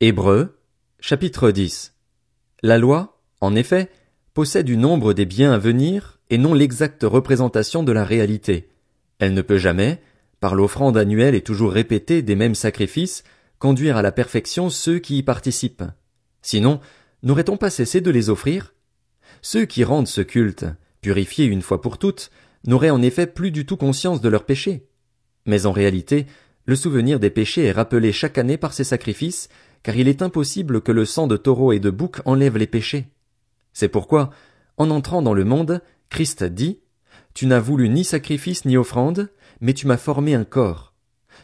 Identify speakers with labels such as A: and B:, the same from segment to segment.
A: Hébreux, chapitre 10. La loi, en effet, possède du nombre des biens à venir et non l'exacte représentation de la réalité. Elle ne peut jamais, par l'offrande annuelle et toujours répétée des mêmes sacrifices, conduire à la perfection ceux qui y participent. Sinon, n'aurait-on pas cessé de les offrir? Ceux qui rendent ce culte, purifiés une fois pour toutes, n'auraient en effet plus du tout conscience de leurs péchés. Mais en réalité, le souvenir des péchés est rappelé chaque année par ces sacrifices, car il est impossible que le sang de taureau et de bouc enlève les péchés. C'est pourquoi, en entrant dans le monde, Christ dit, Tu n'as voulu ni sacrifice ni offrande, mais tu m'as formé un corps.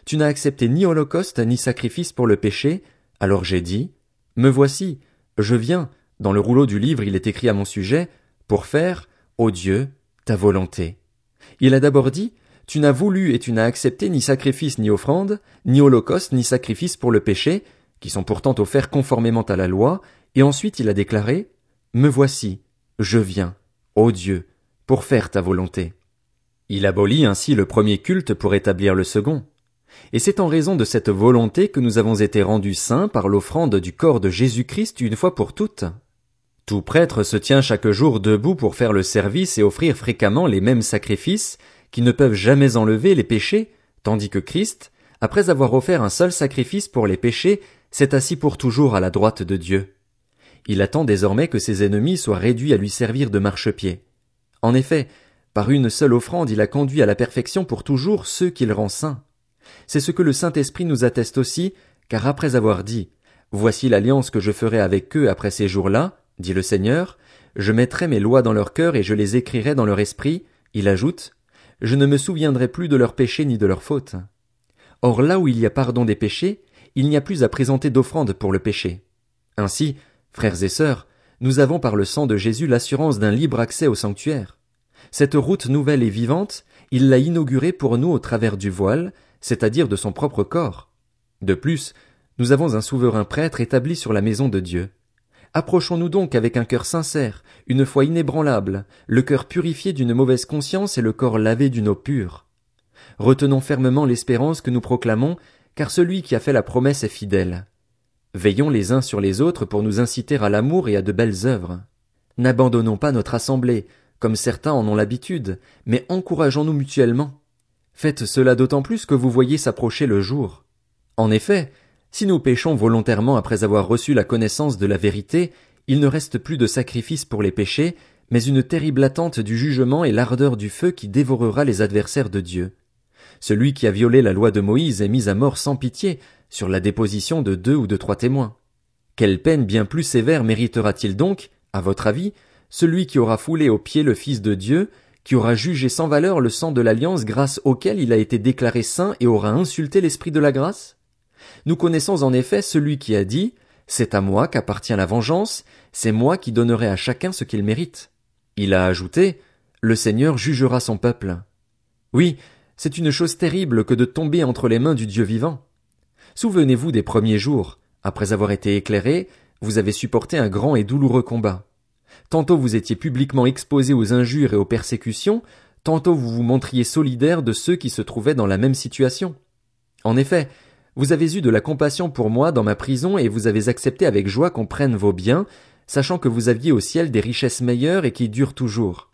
A: Tu n'as accepté ni holocauste ni sacrifice pour le péché, alors j'ai dit, Me voici, je viens, dans le rouleau du livre il est écrit à mon sujet, pour faire, ô Dieu, ta volonté. Il a d'abord dit, tu n'as voulu et tu n'as accepté ni sacrifice ni offrande, ni holocauste ni sacrifice pour le péché, qui sont pourtant offerts conformément à la loi, et ensuite il a déclaré, Me voici, je viens, ô Dieu, pour faire ta volonté. Il abolit ainsi le premier culte pour établir le second. Et c'est en raison de cette volonté que nous avons été rendus saints par l'offrande du corps de Jésus-Christ une fois pour toutes. Tout prêtre se tient chaque jour debout pour faire le service et offrir fréquemment les mêmes sacrifices, qui ne peuvent jamais enlever les péchés, tandis que Christ, après avoir offert un seul sacrifice pour les péchés, s'est assis pour toujours à la droite de Dieu. Il attend désormais que ses ennemis soient réduits à lui servir de marchepied. En effet, par une seule offrande il a conduit à la perfection pour toujours ceux qu'il rend saints. C'est ce que le Saint-Esprit nous atteste aussi, car après avoir dit, Voici l'alliance que je ferai avec eux après ces jours-là, dit le Seigneur, je mettrai mes lois dans leur cœur et je les écrirai dans leur esprit, il ajoute, je ne me souviendrai plus de leurs péchés ni de leurs fautes. Or là où il y a pardon des péchés, il n'y a plus à présenter d'offrande pour le péché. Ainsi, frères et sœurs, nous avons par le sang de Jésus l'assurance d'un libre accès au sanctuaire. Cette route nouvelle et vivante, il l'a inaugurée pour nous au travers du voile, c'est-à-dire de son propre corps. De plus, nous avons un souverain prêtre établi sur la maison de Dieu. Approchons-nous donc avec un cœur sincère, une foi inébranlable, le cœur purifié d'une mauvaise conscience et le corps lavé d'une eau pure. Retenons fermement l'espérance que nous proclamons, car celui qui a fait la promesse est fidèle. Veillons les uns sur les autres pour nous inciter à l'amour et à de belles œuvres. N'abandonnons pas notre assemblée, comme certains en ont l'habitude, mais encourageons-nous mutuellement. Faites cela d'autant plus que vous voyez s'approcher le jour. En effet, si nous péchons volontairement après avoir reçu la connaissance de la vérité, il ne reste plus de sacrifice pour les péchés, mais une terrible attente du jugement et l'ardeur du feu qui dévorera les adversaires de Dieu. Celui qui a violé la loi de Moïse est mis à mort sans pitié, sur la déposition de deux ou de trois témoins. Quelle peine bien plus sévère méritera-t-il donc, à votre avis, celui qui aura foulé aux pieds le Fils de Dieu, qui aura jugé sans valeur le sang de l'alliance grâce auquel il a été déclaré saint et aura insulté l'esprit de la grâce? Nous connaissons en effet celui qui a dit C'est à moi qu'appartient la vengeance, c'est moi qui donnerai à chacun ce qu'il mérite. Il a ajouté Le Seigneur jugera son peuple. Oui, c'est une chose terrible que de tomber entre les mains du Dieu vivant. Souvenez-vous des premiers jours. Après avoir été éclairé, vous avez supporté un grand et douloureux combat. Tantôt vous étiez publiquement exposé aux injures et aux persécutions, tantôt vous vous montriez solidaire de ceux qui se trouvaient dans la même situation. En effet, vous avez eu de la compassion pour moi dans ma prison et vous avez accepté avec joie qu'on prenne vos biens, sachant que vous aviez au ciel des richesses meilleures et qui durent toujours.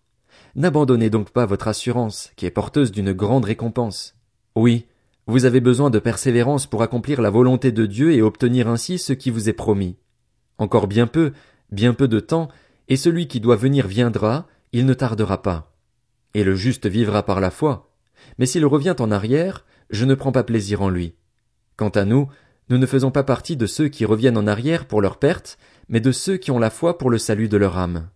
A: N'abandonnez donc pas votre assurance, qui est porteuse d'une grande récompense. Oui, vous avez besoin de persévérance pour accomplir la volonté de Dieu et obtenir ainsi ce qui vous est promis. Encore bien peu, bien peu de temps, et celui qui doit venir viendra, il ne tardera pas. Et le juste vivra par la foi. Mais s'il revient en arrière, je ne prends pas plaisir en lui. Quant à nous, nous ne faisons pas partie de ceux qui reviennent en arrière pour leur perte, mais de ceux qui ont la foi pour le salut de leur âme.